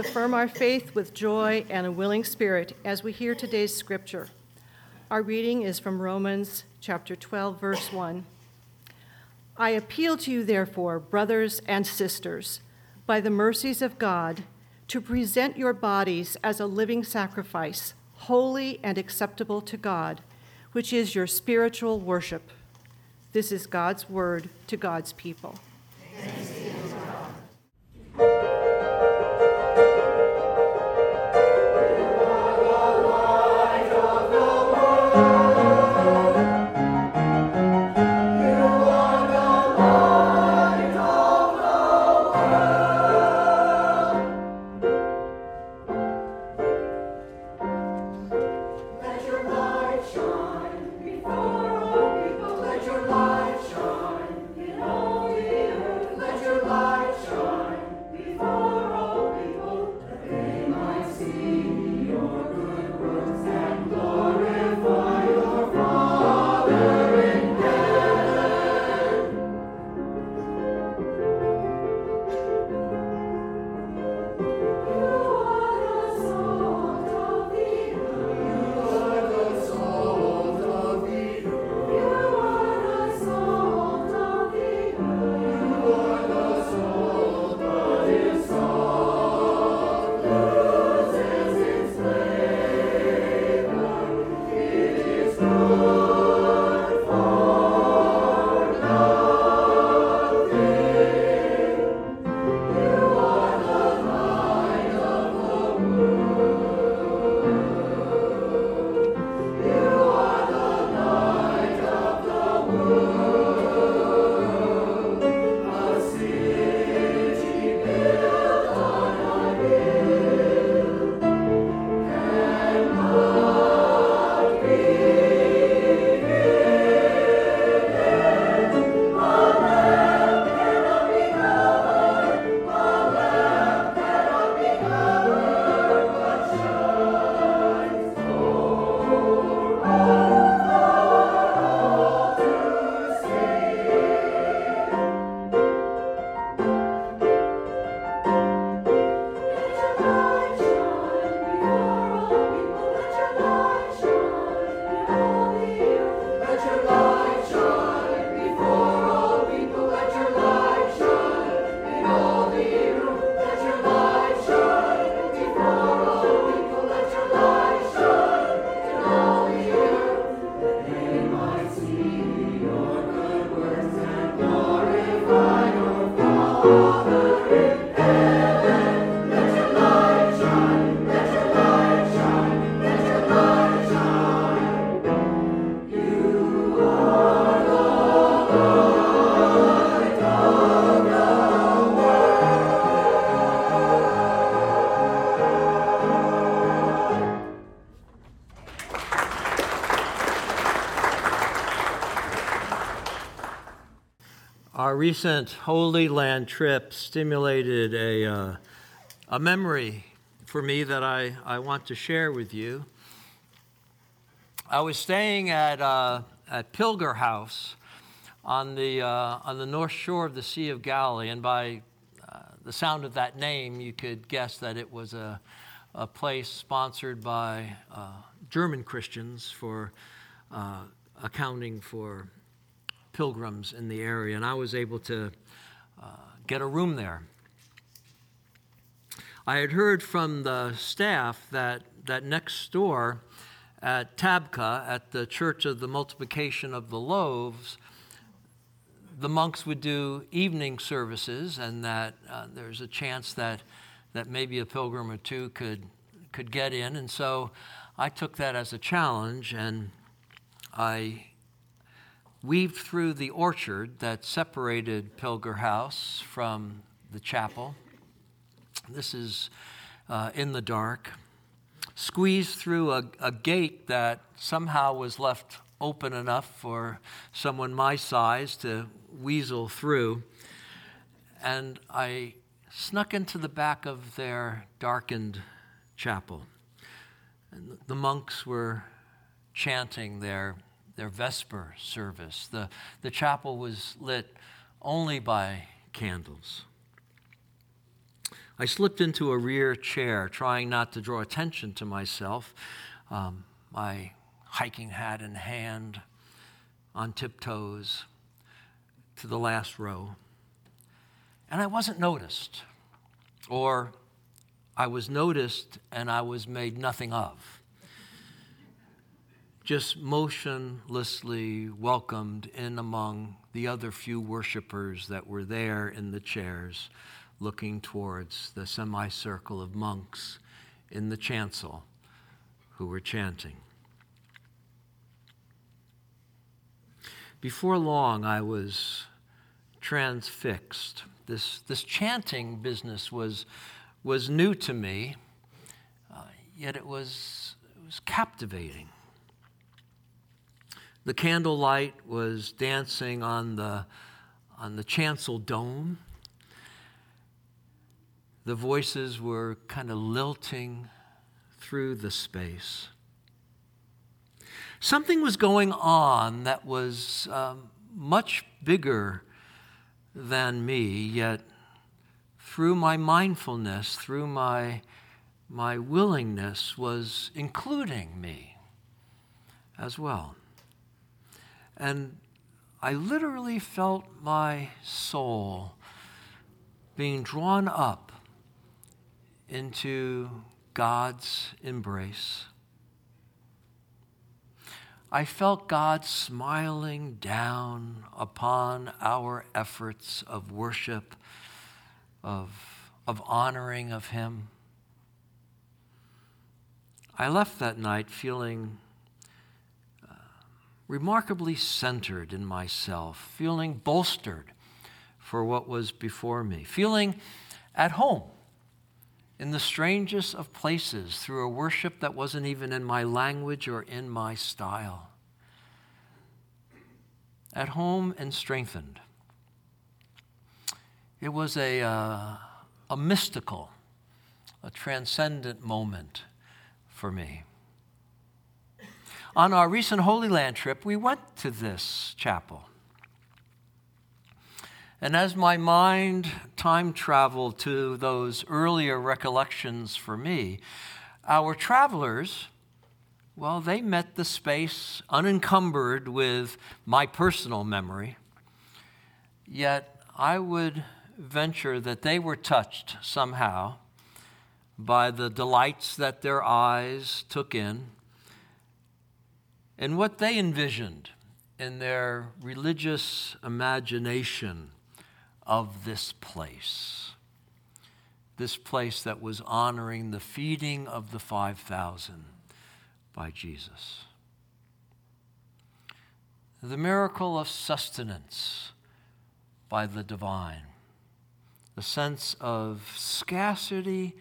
Affirm our faith with joy and a willing spirit as we hear today's scripture. Our reading is from Romans chapter 12, verse 1. I appeal to you, therefore, brothers and sisters, by the mercies of God, to present your bodies as a living sacrifice, holy and acceptable to God, which is your spiritual worship. This is God's word to God's people. Recent Holy Land trip stimulated a, uh, a memory for me that I, I want to share with you. I was staying at, uh, at Pilger House on the, uh, on the north shore of the Sea of Galilee, and by uh, the sound of that name, you could guess that it was a, a place sponsored by uh, German Christians for uh, accounting for pilgrims in the area, and I was able to uh, get a room there. I had heard from the staff that, that next door at Tabgha, at the Church of the Multiplication of the Loaves, the monks would do evening services, and that uh, there's a chance that, that maybe a pilgrim or two could, could get in. And so I took that as a challenge, and I weaved through the orchard that separated Pilger House from the chapel. This is uh, in the dark. Squeezed through a, a gate that somehow was left open enough for someone my size to weasel through. And I snuck into the back of their darkened chapel. And the monks were chanting their their Vesper service. The, the chapel was lit only by candles. I slipped into a rear chair, trying not to draw attention to myself, um, my hiking hat in hand, on tiptoes to the last row. And I wasn't noticed, or I was noticed and I was made nothing of. Just motionlessly welcomed in among the other few worshipers that were there in the chairs looking towards the semicircle of monks in the chancel who were chanting. Before long, I was transfixed. This, this chanting business was, was new to me, uh, yet it was, it was captivating. The candlelight was dancing on the, on the chancel dome the voices were kind of lilting through the space. Something was going on that was um, much bigger than me, yet through my mindfulness, through my, my willingness, was including me as well. And I literally felt my soul being drawn up into God's embrace. I felt God smiling down upon our efforts of worship, of, of honoring of Him. I left that night feeling remarkably centered in myself, feeling bolstered for what was before me, feeling at home in the strangest of places through a worship that wasn't even in my language or in my style. At home and strengthened. It was a, uh, a mystical, a transcendent moment for me. On our recent Holy Land trip, we went to this chapel. And as my mind time traveled to those earlier recollections for me, our travelers, well, they met the space unencumbered with my personal memory. Yet I would venture that they were touched somehow by the delights that their eyes took in and what they envisioned in their religious imagination of this place. This place that was honoring the feeding of the 5,000 by Jesus. The miracle of sustenance by the divine. The sense of scarcity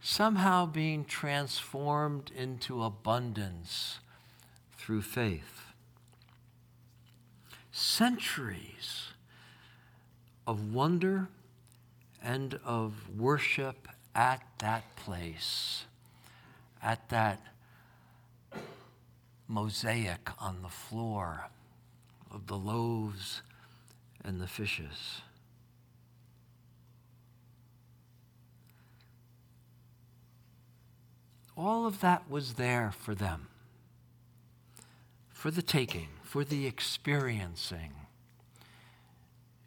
somehow being transformed into abundance through faith. Centuries of wonder and of worship at that place, at that mosaic on the floor of the loaves and the fishes. All of that was there for them, for the taking, for the experiencing.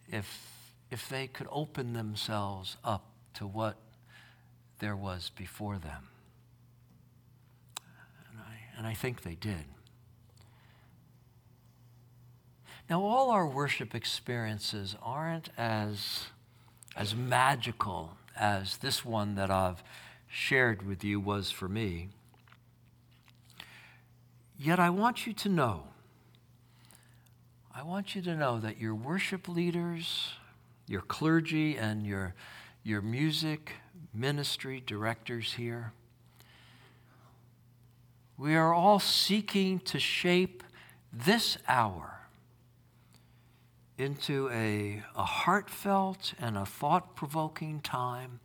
If if they could open themselves up to what there was before them. And I, and I think they did. Now, all our worship experiences aren't as, as magical as this one that I've shared with you was for me. Yet I want you to know, I want you to know that your worship leaders, your clergy and your, your music ministry directors here. We are all seeking to shape this hour into a, a heartfelt and a thought provoking time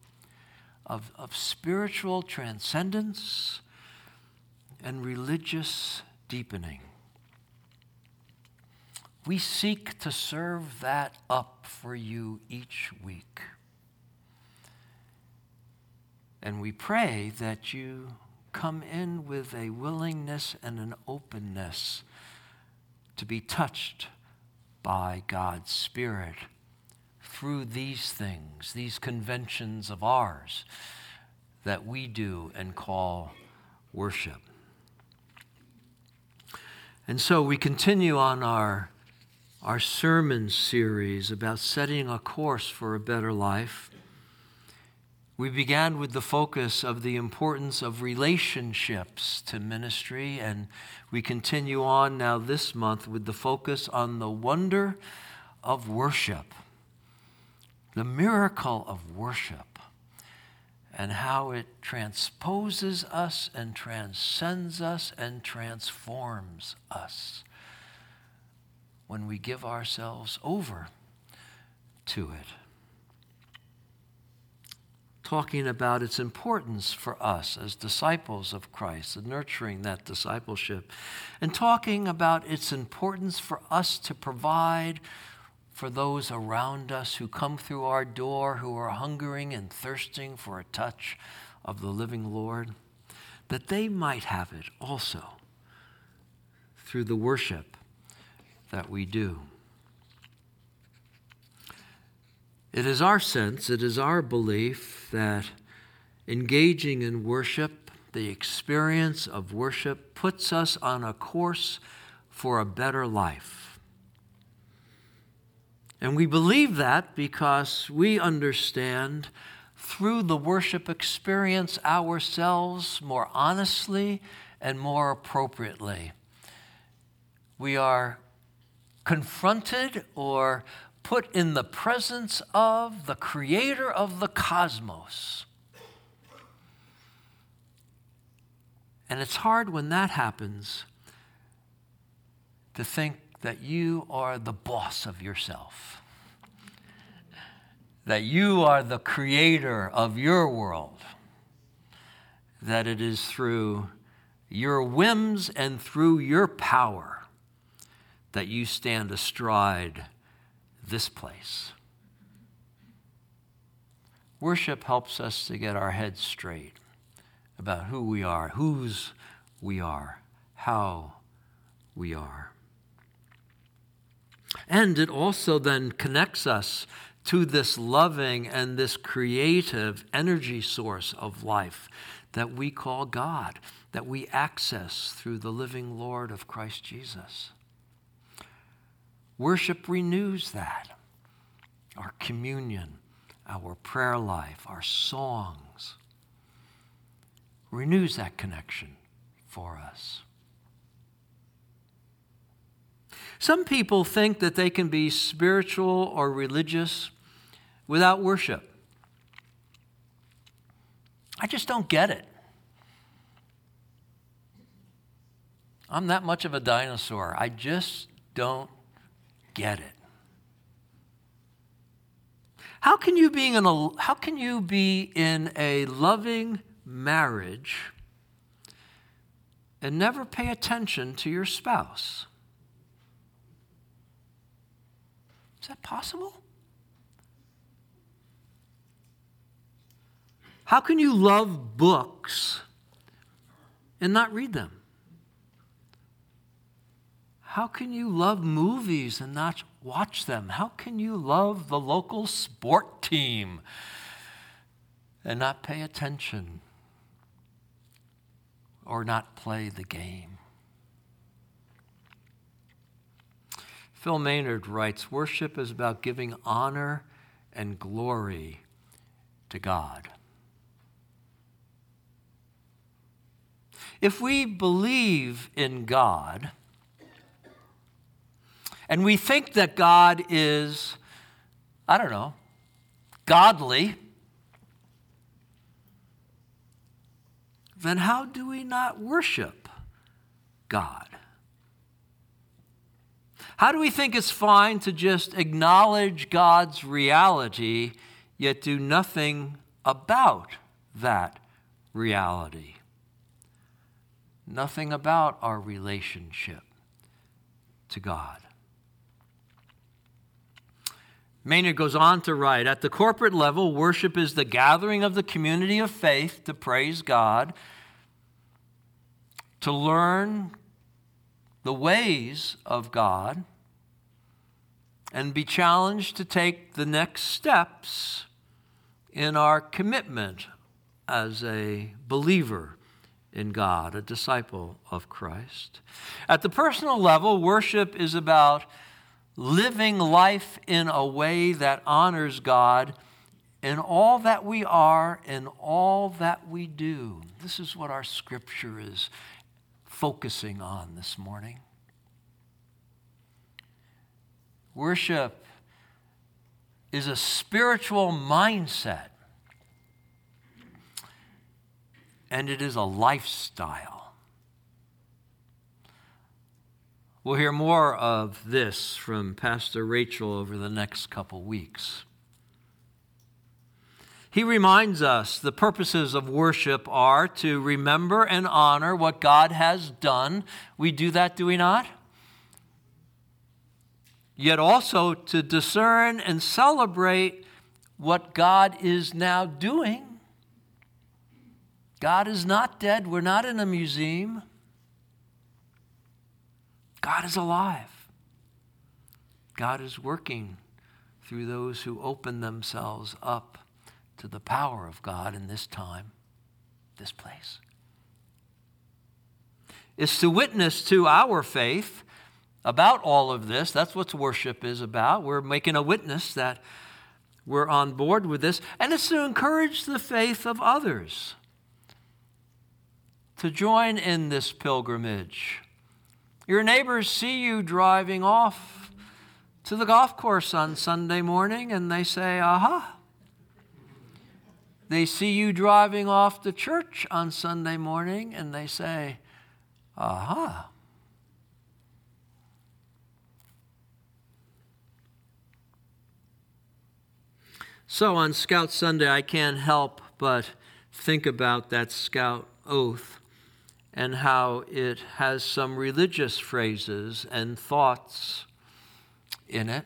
of, of spiritual transcendence and religious deepening. We seek to serve that up for you each week. And we pray that you come in with a willingness and an openness to be touched by God's Spirit through these things, these conventions of ours that we do and call worship. And so we continue on our, our sermon series about setting a course for a better life. We began with the focus of the importance of relationships to ministry, and we continue on now this month with the focus on the wonder of worship, the miracle of worship, and how it transposes us and transcends us and transforms us. When we give ourselves over to it. Talking about its importance for us as disciples of Christ and nurturing that discipleship, and talking about its importance for us to provide for those around us who come through our door who are hungering and thirsting for a touch of the living Lord, that they might have it also through the worship that we do. It is our sense, it is our belief that engaging in worship, the experience of worship, puts us on a course for a better life. And we believe that because we understand through the worship experience ourselves more honestly and more appropriately. We are confronted or put in the presence of the creator of the cosmos. And it's hard when that happens to think that you are the boss of yourself, that you are the creator of your world, that it is through your whims and through your power that you stand astride this place. Worship helps us to get our heads straight about who we are, whose we are, how we are. And it also then connects us to this loving and this creative energy source of life that we call God, that we access through the living Lord of Christ Jesus. Worship renews that. Our communion, our prayer life, our songs renews that connection for us. Some people think that they can be spiritual or religious without worship. I just don't get it. I'm that much of a dinosaur. I just don't get it. How can you be in a, how can you be in a loving marriage and never pay attention to your spouse? Is that possible? How can you love books and not read them? How can you love movies and not watch them? How can you love the local sport team and not pay attention or not play the game? Phil Maynard writes Worship is about giving honor and glory to God. If we believe in God, and we think that God is, I don't know, godly, then how do we not worship God? How do we think it's fine to just acknowledge God's reality, yet do nothing about that reality? Nothing about our relationship to God. Maynard goes on to write At the corporate level, worship is the gathering of the community of faith to praise God, to learn the ways of God, and be challenged to take the next steps in our commitment as a believer in God, a disciple of Christ. At the personal level, worship is about living life in a way that honors God in all that we are and all that we do. This is what our scripture is focusing on this morning. Worship is a spiritual mindset, and it is a lifestyle. We'll hear more of this from Pastor Rachel over the next couple weeks. He reminds us the purposes of worship are to remember and honor what God has done. We do that, do we not? Yet also to discern and celebrate what God is now doing. God is not dead. We're not in a museum. God is alive. God is working through those who open themselves up to the power of God in this time, this place. It's to witness to our faith about all of this. That's what worship is about. We're making a witness that we're on board with this, and it's to encourage the faith of others to join in this pilgrimage your neighbors see you driving off to the golf course on Sunday morning and they say, aha. They see you driving off to church on Sunday morning and they say, aha. So on Scout Sunday, I can't help but think about that Scout oath and how it has some religious phrases and thoughts in it.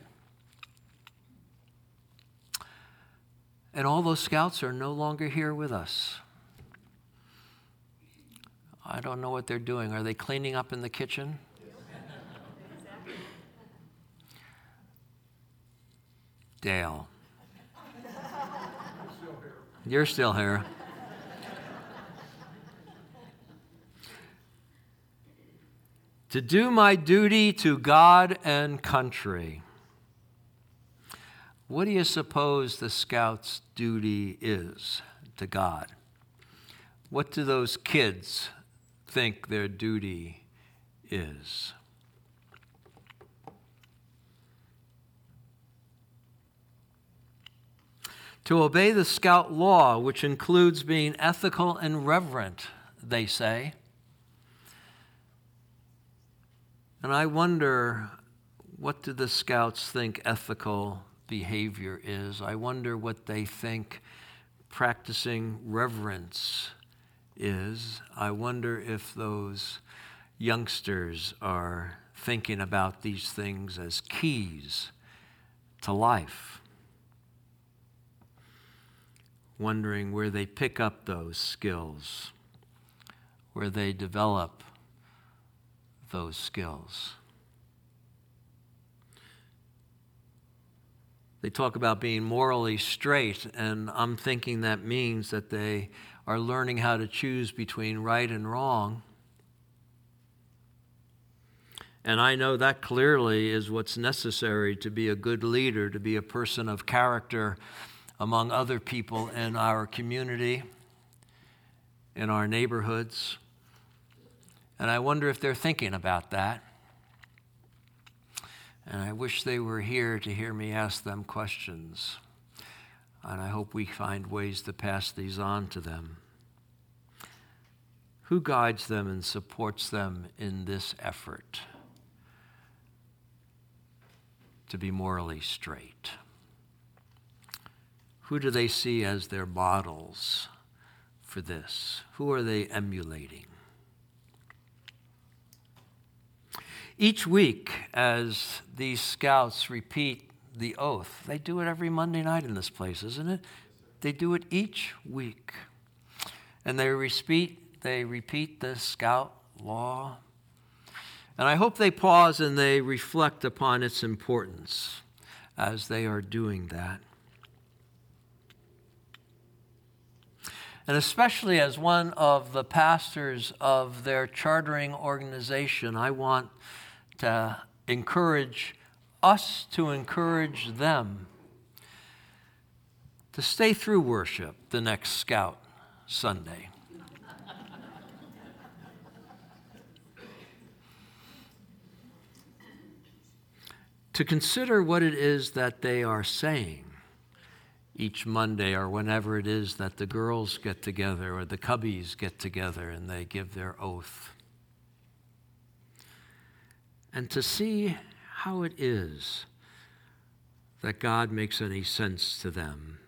And all those scouts are no longer here with us. I don't know what they're doing. Are they cleaning up in the kitchen? Dale. You're still here. to do my duty to God and country. What do you suppose the scout's duty is to God? What do those kids think their duty is? To obey the scout law, which includes being ethical and reverent, they say. And I wonder what do the scouts think ethical behavior is? I wonder what they think practicing reverence is. I wonder if those youngsters are thinking about these things as keys to life. Wondering where they pick up those skills, where they develop those skills. They talk about being morally straight, and I'm thinking that means that they are learning how to choose between right and wrong. And I know that clearly is what's necessary to be a good leader, to be a person of character among other people in our community, in our neighborhoods. And I wonder if they're thinking about that. And I wish they were here to hear me ask them questions. And I hope we find ways to pass these on to them. Who guides them and supports them in this effort to be morally straight? Who do they see as their models for this? Who are they emulating? Each week, as these scouts repeat the oath. They do it every Monday night in this place, isn't it? They do it each week. And they repeat, they repeat the scout law. And I hope they pause and they reflect upon its importance as they are doing that. And especially as one of the pastors of their chartering organization, I want to encourage us to encourage them to stay through worship the next Scout Sunday. to consider what it is that they are saying each Monday or whenever it is that the girls get together or the cubbies get together and they give their oath. And to see how it is that God makes any sense to them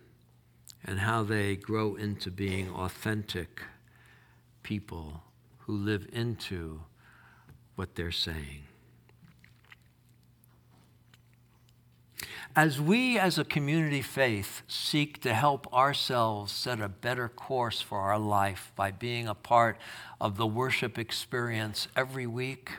and how they grow into being authentic people who live into what they're saying. As we as a community faith seek to help ourselves set a better course for our life by being a part of the worship experience every week,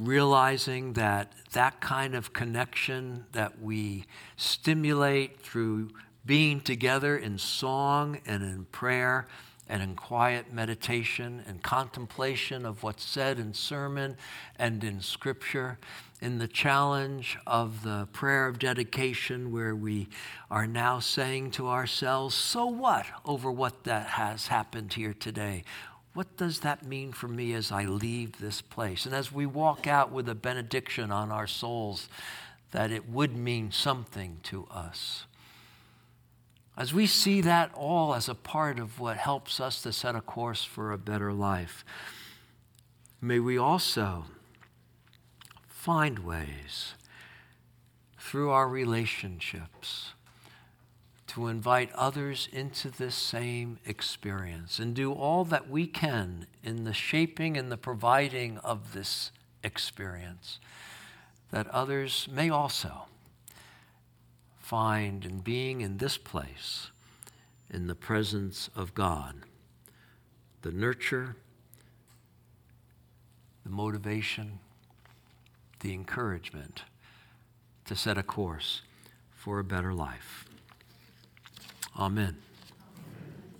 realizing that that kind of connection that we stimulate through being together in song and in prayer and in quiet meditation and contemplation of what's said in sermon and in scripture, in the challenge of the prayer of dedication, where we are now saying to ourselves, So what over what that has happened here today? What does that mean for me as I leave this place? And as we walk out with a benediction on our souls, that it would mean something to us. As we see that all as a part of what helps us to set a course for a better life, may we also find ways through our relationships to invite others into this same experience and do all that we can in the shaping and the providing of this experience, that others may also find in being in this place, in the presence of God, the nurture, the motivation, the encouragement to set a course for a better life. Amen.